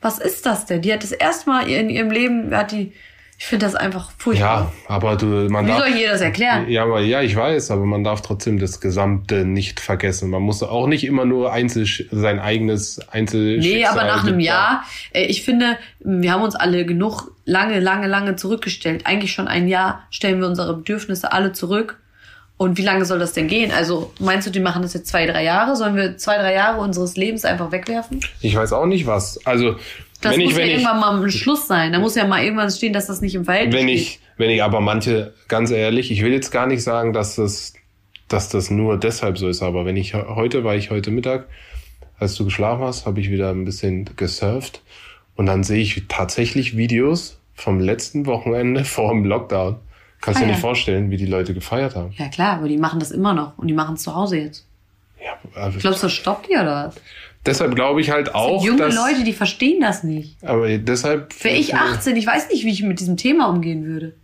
Was ist das denn? Die hat das erste Mal in ihrem Leben, hat die, ich finde das einfach furchtbar. Ja, aber du, man Wie darf, soll ich das erklären? Ja, aber ja, ich weiß, aber man darf trotzdem das Gesamte nicht vergessen. Man muss auch nicht immer nur einzel sein eigenes Einzel. Nee, aber nach einem Jahr, äh, ich finde, wir haben uns alle genug lange, lange, lange zurückgestellt. Eigentlich schon ein Jahr stellen wir unsere Bedürfnisse alle zurück. Und wie lange soll das denn gehen? Also meinst du, die machen das jetzt zwei, drei Jahre? Sollen wir zwei, drei Jahre unseres Lebens einfach wegwerfen? Ich weiß auch nicht was. Also Das wenn muss ich, ja ich, irgendwann mal ein Schluss sein. Da muss ja mal irgendwann stehen, dass das nicht im Verhältnis wenn steht. ich, wenn ich aber manche, ganz ehrlich, ich will jetzt gar nicht sagen, dass das, dass das nur deshalb so ist, aber wenn ich heute war ich heute Mittag, als du geschlafen hast, habe ich wieder ein bisschen gesurft und dann sehe ich tatsächlich Videos vom letzten Wochenende vor dem Lockdown. Kannst Ah, dir ja. nicht vorstellen, wie die Leute gefeiert haben. Ja klar, aber die machen das immer noch. Und die machen es zu Hause jetzt. Ja, also Glaubst du, das stoppt die oder was? Deshalb glaube ich halt auch, junge dass, Leute, die verstehen das nicht. aber deshalb Wäre ich 18, ich weiß nicht, wie ich mit diesem Thema umgehen würde.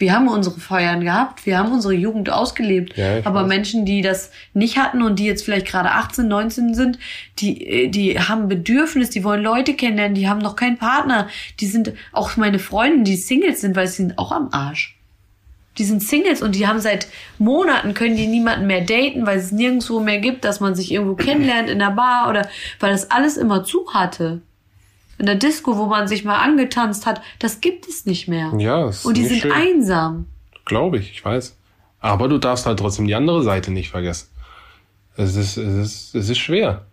Wir haben unsere Feiern gehabt, wir haben unsere Jugend ausgelebt. Ja, aber weiß. Menschen, die das nicht hatten und die jetzt vielleicht gerade 18, 19 sind, die, äh, die haben Bedürfnis, die wollen Leute kennenlernen, die haben noch keinen Partner. Die sind auch meine Freunde, die Singles sind, weil sie sind auch am Arsch. Die sind Singles und die haben seit Monaten können die niemanden mehr daten, weil es nirgendwo mehr gibt, dass man sich irgendwo kennenlernt in der Bar oder weil das alles immer zu hatte. In der Disco, wo man sich mal angetanzt hat, das gibt es nicht mehr. Ja, ist und die sind schön. einsam. Glaube ich, ich weiß. Aber du darfst halt trotzdem die andere Seite nicht vergessen. Es ist, es ist, es ist schwer.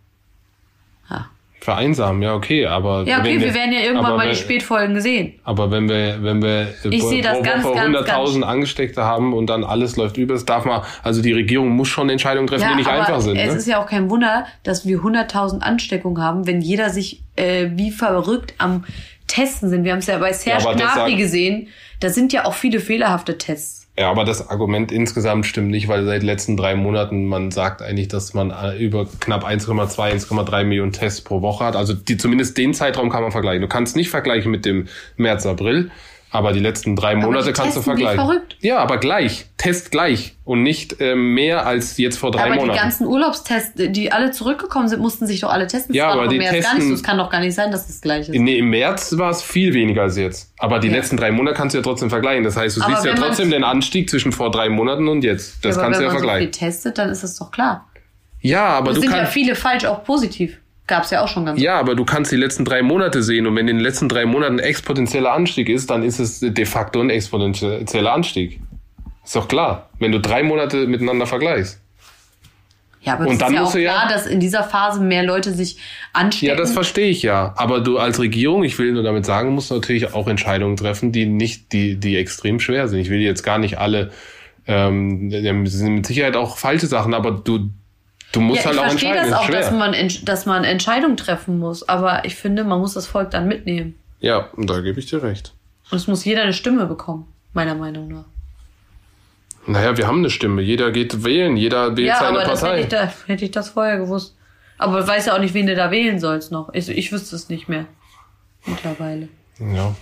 Ja, Vereinsamen, ja, okay, aber. ja okay, wenn wir werden ja irgendwann mal die wenn- Spätfolgen sehen. Aber wenn wir, wenn wir Ich pro, das pro Woche ganz, 100.000 Angesteckte haben und dann alles läuft über, das darf man, also die Regierung muss schon Entscheidungen treffen, Ja, die nicht einfach sind. es Ne? ist ja auch kein Wunder, dass wir 100.000 Ansteckungen haben, wenn jeder sich äh, wie verrückt am Testen sind. Wir haben es ja bei Serge das Gnabry gesehen. Da sind ja auch viele fehlerhafte Tests. Ja, aber das Argument insgesamt stimmt nicht, weil seit den letzten drei Monaten man sagt eigentlich, dass man äh, über knapp 1,2, 1,3 Millionen Tests pro Woche hat. Also die, zumindest den Zeitraum kann man vergleichen. Du kannst nicht vergleichen mit dem März, April, aber die letzten drei Monate kannst du testen wie vergleichen. verrückt. Ja, aber gleich. Test gleich. Und nicht ähm, mehr als jetzt vor drei aber Monaten. die ganzen Urlaubstests, die alle zurückgekommen sind, mussten sich doch alle testen. Das Ja, aber die im März gar testen- nicht so. Es kann doch gar nicht sein, dass das gleich ist. Nee, im März war es viel weniger als jetzt. Aber die Ja. letzten drei Monate kannst du ja trotzdem vergleichen. Das heißt, du Aber siehst ja wenn trotzdem den Anstieg zwischen vor drei Monaten und jetzt. Das aber kannst du wenn ja man so vergleichen. viel testet, dann ist das doch klar. ja, aber Es du sind ja kannst. viele falsch auch positiv. Gab's ja auch schon ganz Ja, aber du kannst die letzten drei Monate sehen und wenn in den letzten drei Monaten ein exponentieller Anstieg ist, dann ist es de facto ein exponentieller Anstieg. Ist doch klar, wenn du drei Monate miteinander vergleichst. Ja, aber Und es dann ist ja auch du ja- klar, dass in dieser Phase mehr Leute sich anstecken. Ja, das verstehe ich ja. Aber du als Regierung, ich will nur damit sagen, musst natürlich auch Entscheidungen treffen, die nicht, die, die extrem schwer sind. Ich will jetzt gar nicht alle, ähm, es sind mit Sicherheit auch falsche Sachen, aber du, du musst ja, halt ich auch verstehe das auch, schwer. dass man, dass man Entscheidungen treffen muss. Aber ich finde, man muss das Volk dann mitnehmen. ja, und da gebe ich dir recht. Und es muss jeder eine Stimme bekommen, meiner Meinung nach. Naja, wir haben eine Stimme. Jeder geht wählen, jeder wählt ja, seine aber das hätte, Partei. ich da, hätte ich das vorher gewusst. Aber du weißt ja auch nicht, wen du da wählen sollst noch. Ich, ich wüsste es nicht mehr. Mittlerweile. ja.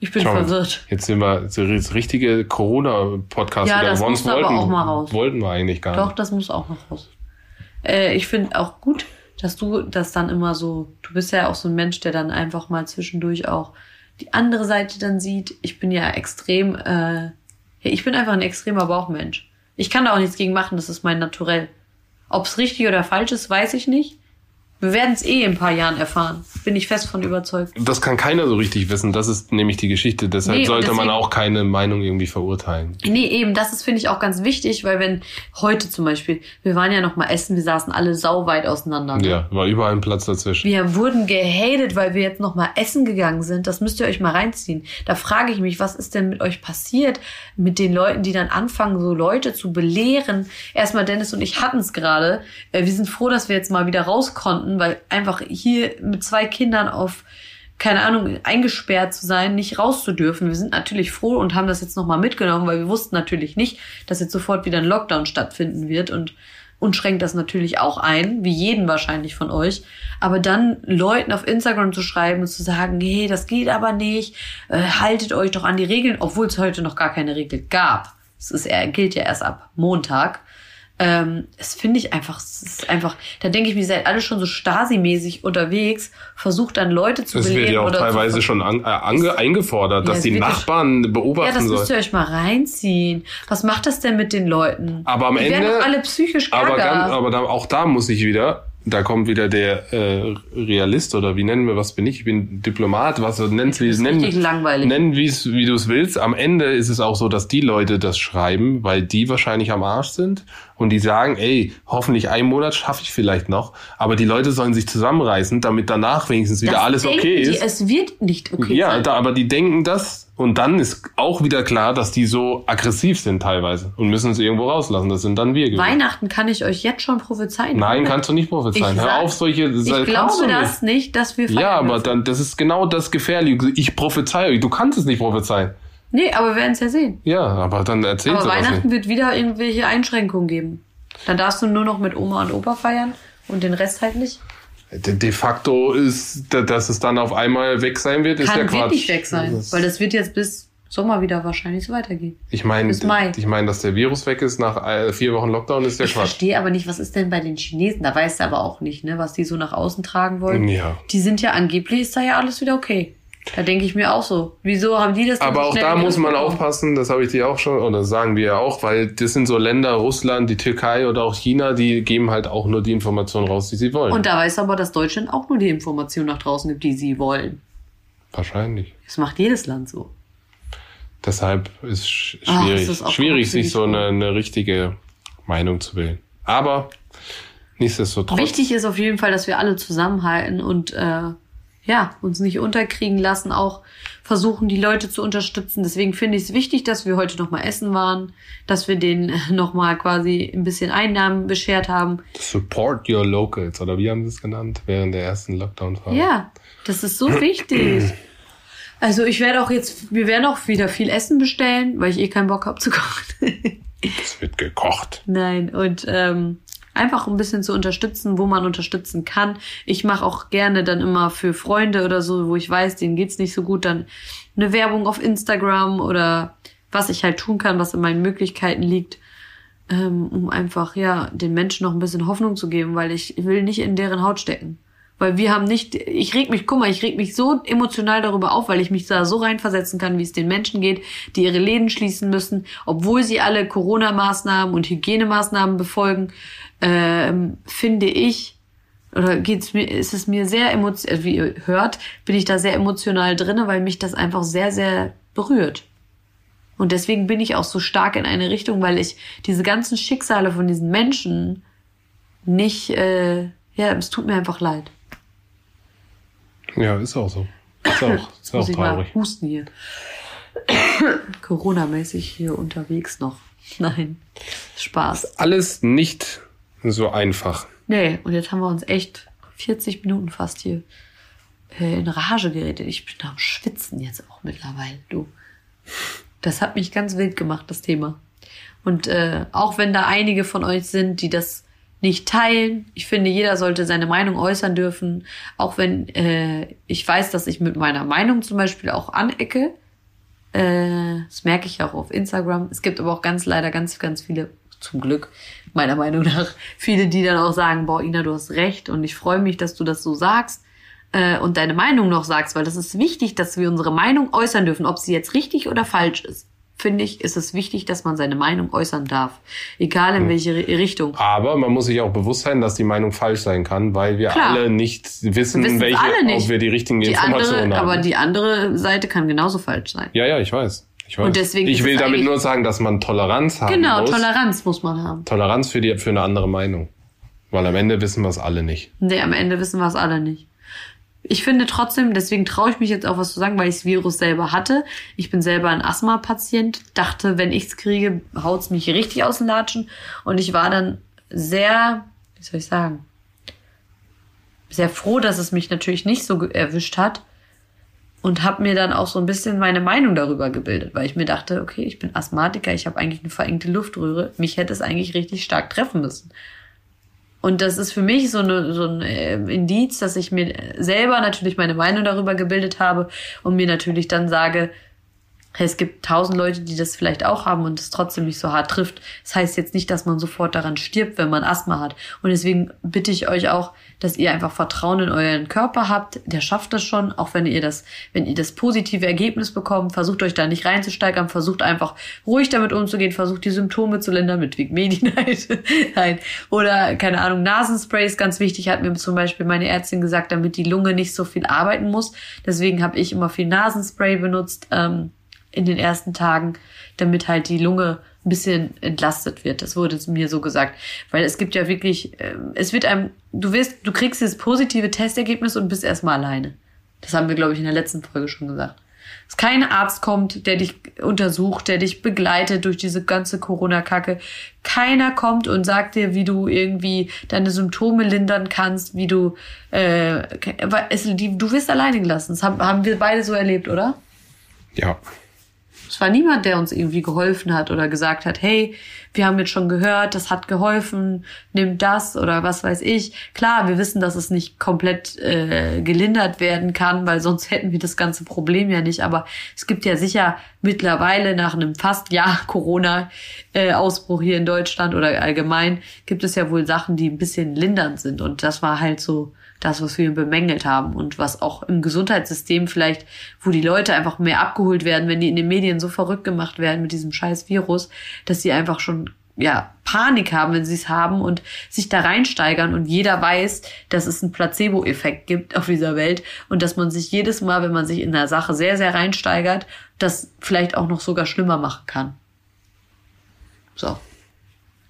Ich bin Schau verwirrt. Jetzt sind wir das richtige Corona-Podcast Ja, wieder. das geworden. musste aber auch mal raus. Wollten wir eigentlich gar Doch, nicht. das muss auch noch raus. Äh, ich finde auch gut, dass du das dann immer so, du bist ja auch so ein Mensch, der dann einfach mal zwischendurch auch die andere Seite dann sieht. Ich bin ja extrem, äh, ich bin einfach ein extremer Bauchmensch. Ich kann da auch nichts gegen machen, das ist mein Naturell. Ob es richtig oder falsch ist, weiß ich nicht. Wir werden es eh in ein paar Jahren erfahren. Bin ich fest von überzeugt. Das kann keiner so richtig wissen. Das ist nämlich die Geschichte. Deshalb Nee, sollte man deswegen- auch keine Meinung irgendwie verurteilen. Nee, eben, das ist, finde ich, auch ganz wichtig, weil wenn heute zum Beispiel, wir waren ja noch mal essen, wir saßen alle sauweit auseinander. ne? Ja, war überall ein Platz dazwischen. Wir wurden gehatet, weil wir jetzt noch mal essen gegangen sind. Das müsst ihr euch mal reinziehen. Da frage ich mich, was ist denn mit euch passiert? Mit den Leuten, die dann anfangen, so Leute zu belehren. Erstmal Dennis und ich hatten es gerade. Äh, Wir sind froh, dass wir jetzt mal wieder raus konnten, weil einfach hier mit zwei Kindern auf keine Ahnung, eingesperrt zu sein, nicht raus zu dürfen. Wir sind natürlich froh und haben das jetzt nochmal mitgenommen, weil wir wussten natürlich nicht, dass jetzt sofort wieder ein Lockdown stattfinden wird und uns schränkt das natürlich auch ein, wie jeden wahrscheinlich von euch. Aber dann Leuten auf Instagram zu schreiben und zu sagen, nee, das geht aber nicht, äh, haltet euch doch an die Regeln, obwohl es heute noch gar keine Regel gab. Es gilt ja erst ab Montag. Ähm, das finde ich einfach, es ist einfach, da denke ich mir, ihr seid alle schon so Stasi-mäßig unterwegs, versucht dann Leute zu Es wird belehren ja auch teilweise schon an, äh, ange, eingefordert, Ja, dass es die ja- Nachbarn ja, beobachten das müsst ihr sollen. euch mal reinziehen. Was macht das denn mit den Leuten? Aber am die Ende- werden doch alle psychisch Aber, gaga. ganz, aber da, auch da muss ich wieder, da kommt wieder der äh, Realist oder wie nennen wir, was bin ich? Ich bin Diplomat, was nennst wie es nennen. Nennen wie's, wie du es willst. Am Ende ist es auch so, dass die Leute das schreiben, weil die wahrscheinlich am Arsch sind und die sagen, ey, hoffentlich einen Monat schaffe ich vielleicht noch. Aber die Leute sollen sich zusammenreißen, damit danach wenigstens wieder Das alles okay die, ist. Es wird nicht okay Ja, sein. da, aber die denken das und dann ist auch wieder klar, dass die so aggressiv sind teilweise und müssen es irgendwo rauslassen. Das sind dann wir gewesen. Weihnachten kann ich euch jetzt schon prophezeien. Nein, kannst du nicht prophezeien. Ich Hör sag- auf, solche. Ich kannst glaube das nicht, dass wir Ja, aber dürfen. dann, das ist genau das Gefährliche. Ich prophezei euch. Du kannst es nicht prophezeien. Nee, aber wir werden es ja sehen. Ja, aber dann erzählst Aber Weihnachten wird wieder irgendwelche Einschränkungen geben. Dann darfst du nur noch mit Oma und Opa feiern und den Rest halt nicht. De, facto ist, da- dass es dann auf einmal weg sein wird, ist Kann der Quatsch. wird nicht weg sein, Das weil das wird jetzt bis Sommer wieder wahrscheinlich so weitergehen. ich meine, ich meine, dass der Virus weg ist nach äh, vier Wochen Lockdown, ist der Ich Quatsch. verstehe aber nicht, was ist denn bei den Chinesen? Da weißt du aber auch nicht, ne, was die so nach außen tragen wollen. Ja. Die sind ja angeblich, ist da ja alles wieder okay. Da denke ich mir auch so. Wieso haben die das Aber so auch da muss man bekommen? aufpassen, das habe ich dir auch schon, oder sagen wir ja auch, weil das sind so Länder, Russland, die Türkei oder auch China, die geben halt auch nur die Informationen raus, die sie wollen. Und da weiß aber, dass Deutschland auch nur die Information nach draußen gibt, die sie wollen. Wahrscheinlich. Das macht jedes Land so. Deshalb ist sch- Ach, schwierig, es ist schwierig sich so eine, eine richtige Meinung zu wählen. Aber nichtsdestotrotz. Wichtig ist auf jeden Fall, dass wir alle zusammenhalten und äh, ja, uns nicht unterkriegen lassen, auch versuchen, die Leute zu unterstützen. Deswegen finde ich es wichtig, dass wir heute nochmal essen waren, dass wir denen nochmal quasi ein bisschen Einnahmen beschert haben. Support your locals, oder wie haben sie es genannt, während der ersten Lockdown-Phase? Ja, das ist so wichtig. Also ich werde auch jetzt, wir werden auch wieder viel Essen bestellen, weil ich eh keinen Bock habe zu kochen. Es wird gekocht. Nein, und ähm, einfach ein bisschen zu unterstützen, wo man unterstützen kann. Ich mache auch gerne dann immer für Freunde oder so, wo ich weiß, denen geht's nicht so gut, dann eine Werbung auf Instagram oder was ich halt tun kann, was in meinen Möglichkeiten liegt, ähm, um einfach ja den Menschen noch ein bisschen Hoffnung zu geben, weil ich will nicht in deren Haut stecken. Weil wir haben nicht, ich reg mich, guck mal, ich reg mich so emotional darüber auf, weil ich mich da so reinversetzen kann, wie es den Menschen geht, die ihre Läden schließen müssen, obwohl sie alle Corona-Maßnahmen und Hygienemaßnahmen befolgen, ähm, finde ich, oder geht's mir, ist es mir sehr emotional, wie ihr hört, bin ich da sehr emotional drinne, weil mich das einfach sehr, sehr berührt. Und deswegen bin ich auch so stark in eine Richtung, weil ich diese ganzen Schicksale von diesen Menschen nicht, äh, ja, es tut mir einfach leid. Ja, ist auch so. Ist auch, ist auch muss ich mal traurig. husten hier. Corona-mäßig hier unterwegs noch. Nein, Spaß. Alles nicht so einfach. Nee, und jetzt haben wir uns echt 40 Minuten fast hier äh, in Rage geredet. Ich bin am Schwitzen jetzt auch mittlerweile, du. Das hat mich ganz wild gemacht, das Thema. Und äh, auch wenn da einige von euch sind, die das nicht teilen, ich finde, jeder sollte seine Meinung äußern dürfen. Auch wenn äh, ich weiß, dass ich mit meiner Meinung zum Beispiel auch anecke. Äh, das merke ich auch auf Instagram. Es gibt aber auch ganz leider ganz, ganz viele, zum Glück, meiner Meinung nach, viele, die dann auch sagen, boah, Ina, du hast recht und ich freue mich, dass du das so sagst äh, und deine Meinung noch sagst, weil das ist wichtig, dass wir unsere Meinung äußern dürfen, ob sie jetzt richtig oder falsch ist. Finde ich, ist es wichtig, dass man seine Meinung äußern darf. Egal in welche Richtung. Aber man muss sich auch bewusst sein, dass die Meinung falsch sein kann, weil wir Klar. alle nicht wissen, Wissen's welche, alle nicht. ob wir die richtigen Die Informationen andere, haben. aber die andere Seite kann genauso falsch sein. ja, ja, ich weiß. Ich weiß. Und deswegen ich will damit nur sagen, dass man Toleranz haben Genau, muss. Toleranz muss man haben. Toleranz für, die, für eine andere Meinung. Weil am Ende wissen wir es alle nicht. Nee, am Ende wissen wir es alle nicht. Ich finde trotzdem, deswegen traue ich mich jetzt auch was zu sagen, weil ich das Virus selber hatte. Ich bin selber ein Asthma-Patient. Dachte, wenn ich's kriege, haut's mich richtig aus den Latschen. Und ich war dann sehr, wie soll ich sagen, sehr froh, dass es mich natürlich nicht so erwischt hat. Und habe mir dann auch so ein bisschen meine Meinung darüber gebildet, weil ich mir dachte, okay, ich bin Asthmatiker, ich habe eigentlich eine verengte Luftröhre, mich hätte es eigentlich richtig stark treffen müssen. Und das ist für mich so, eine, so ein äh, Indiz, dass ich mir selber natürlich meine Meinung darüber gebildet habe und mir natürlich dann sage, es gibt tausend Leute, die das vielleicht auch haben und es trotzdem nicht so hart trifft. Das heißt jetzt nicht, dass man sofort daran stirbt, wenn man Asthma hat. Und deswegen bitte ich euch auch, dass ihr einfach Vertrauen in euren Körper habt. Der schafft das schon, auch wenn ihr das, wenn ihr das positive Ergebnis bekommt. Versucht euch da nicht reinzusteigern, versucht einfach ruhig damit umzugehen, versucht die Symptome zu lindern mit Vigmedin halt. Nein. Oder, keine Ahnung, Nasenspray ist ganz wichtig, hat mir zum Beispiel meine Ärztin gesagt, damit die Lunge nicht so viel arbeiten muss. Deswegen habe ich immer viel Nasenspray benutzt. Ähm, in den ersten Tagen, damit halt die Lunge ein bisschen entlastet wird. Das wurde mir so gesagt. Weil es gibt ja wirklich, ähm, es wird einem, du wirst, du kriegst dieses positive Testergebnis und bist erstmal alleine. Das haben wir, glaube ich, in der letzten Folge schon gesagt. Dass kein Arzt kommt, der dich untersucht, der dich begleitet durch diese ganze Corona-Kacke. Keiner kommt und sagt dir, wie du irgendwie deine Symptome lindern kannst, wie du, äh, es, die, du wirst alleine gelassen. Das haben, haben wir beide so erlebt, oder? Ja. Es war niemand, der uns irgendwie geholfen hat oder gesagt hat, hey, wir haben jetzt schon gehört, das hat geholfen, nimm das oder was weiß ich. Klar, wir wissen, dass es nicht komplett äh, gelindert werden kann, weil sonst hätten wir das ganze Problem ja nicht. Aber es gibt ja sicher mittlerweile nach einem fast Jahr Corona-Ausbruch hier in Deutschland oder allgemein, gibt es ja wohl Sachen, die ein bisschen lindernd sind. Und das war halt so das, was wir bemängelt haben und was auch im Gesundheitssystem vielleicht, wo die Leute einfach mehr abgeholt werden, wenn die in den Medien so verrückt gemacht werden mit diesem scheiß Virus, dass sie einfach schon ja, Panik haben, wenn sie es haben und sich da reinsteigern und jeder weiß, dass es einen Placebo-Effekt gibt auf dieser Welt und dass man sich jedes Mal, wenn man sich in einer Sache sehr, sehr reinsteigert, das vielleicht auch noch sogar schlimmer machen kann. So.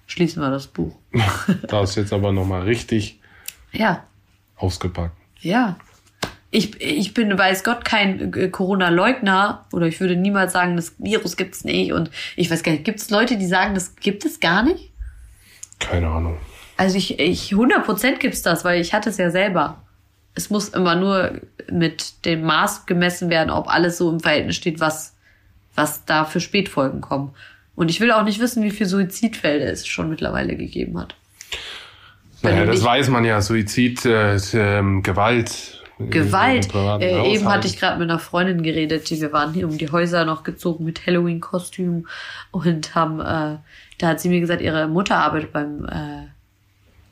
Schließen wir das Buch. Da ist jetzt aber nochmal richtig Ja. Ausgepackt. Ja. Ich, ich bin, weiß Gott, kein äh, Corona-Leugner oder ich würde niemals sagen, das Virus gibt's nicht und ich weiß gar nicht, gibt es Leute, die sagen, das gibt es gar nicht? Keine Ahnung. Also ich, ich 100% gibt's das, weil ich hatte es ja selber. Es muss immer nur mit dem Maß gemessen werden, ob alles so im Verhältnis steht, was, was da für Spätfolgen kommen. Und ich will auch nicht wissen, wie viele Suizidfälle es schon mittlerweile gegeben hat. Naja, das weiß man ja. Suizid, äh, ähm, Gewalt. Gewalt. privaten Äh, eben hatte ich gerade mit einer Freundin geredet, die wir waren hier um die Häuser noch gezogen mit Halloween-Kostüm und haben, äh, da hat sie mir gesagt, ihre Mutter arbeitet beim äh,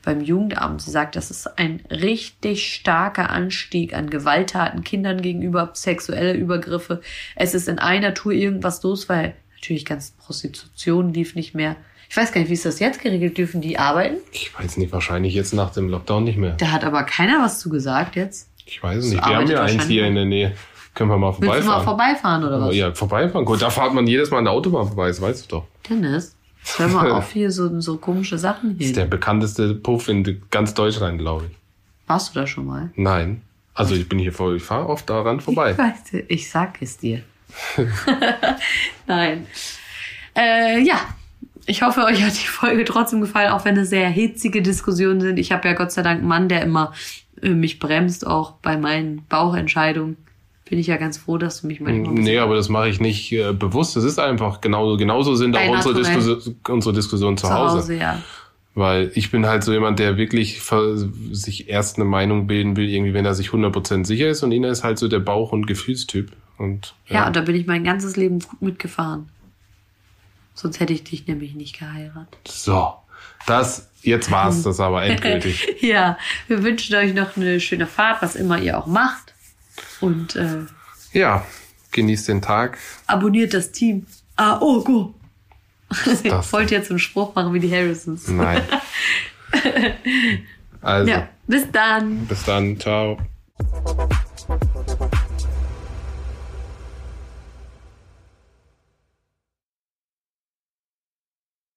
beim Jugendamt. Sie sagt, das ist ein richtig starker Anstieg an Gewalttaten Kindern gegenüber, sexuelle Übergriffe. Es ist in einer Tour irgendwas los, weil natürlich ganz Prostitution lief nicht mehr. Ich weiß gar nicht, wie ist das jetzt geregelt? Dürfen die arbeiten? Ich weiß nicht, wahrscheinlich jetzt nach dem Lockdown nicht mehr. Da hat aber keiner was zu gesagt jetzt. Ich weiß es nicht. Wir haben ja eins hier in der Nähe. Können wir mal Willst du mal vorbeifahren? vorbeifahren oder was? Ja, vorbeifahren. Gut, da fahrt man jedes Mal an der Autobahn vorbei, das weißt du doch. Dennis, hör mal auf hier so, so komische Sachen Das ist der hier. bekannteste Puff in ganz Deutschland, glaube ich. Warst du da schon mal? Nein. Also ich bin hier vor, ich fahre oft daran vorbei. Ich weiß, ich sag es dir. Nein. Äh, ja, ich hoffe, euch hat die Folge trotzdem gefallen, auch wenn es sehr hitzige Diskussionen sind. Ich habe ja Gott sei Dank einen Mann, der immer äh, mich bremst, auch bei meinen Bauchentscheidungen. Bin ich ja ganz froh, dass du mich manchmal... bisschen- Nee, aber das mache ich nicht äh, bewusst. Das ist einfach genauso. Genauso sind auch unsere, Naturell. Diskussion, unsere Diskussionen zu, zu Hause. Hause, ja. Weil ich bin halt so jemand, der wirklich sich erst eine Meinung bilden will, irgendwie, wenn er sich 100% sicher ist. Und Ina ist halt so der Bauch- und Gefühlstyp. Und Ja, und da bin ich mein ganzes Leben gut mitgefahren. Sonst hätte ich dich nämlich nicht geheiratet. so. Das, jetzt war's das aber endgültig. Ja, wir wünschen euch noch eine schöne Fahrt, was immer ihr auch macht. Und äh, ja, genießt den Tag. abonniert das Team. Ah, oh, go. Ich wollte jetzt einen Spruch machen wie die Harrisons. Nein. Also, Ja, bis dann. bis dann. Ciao.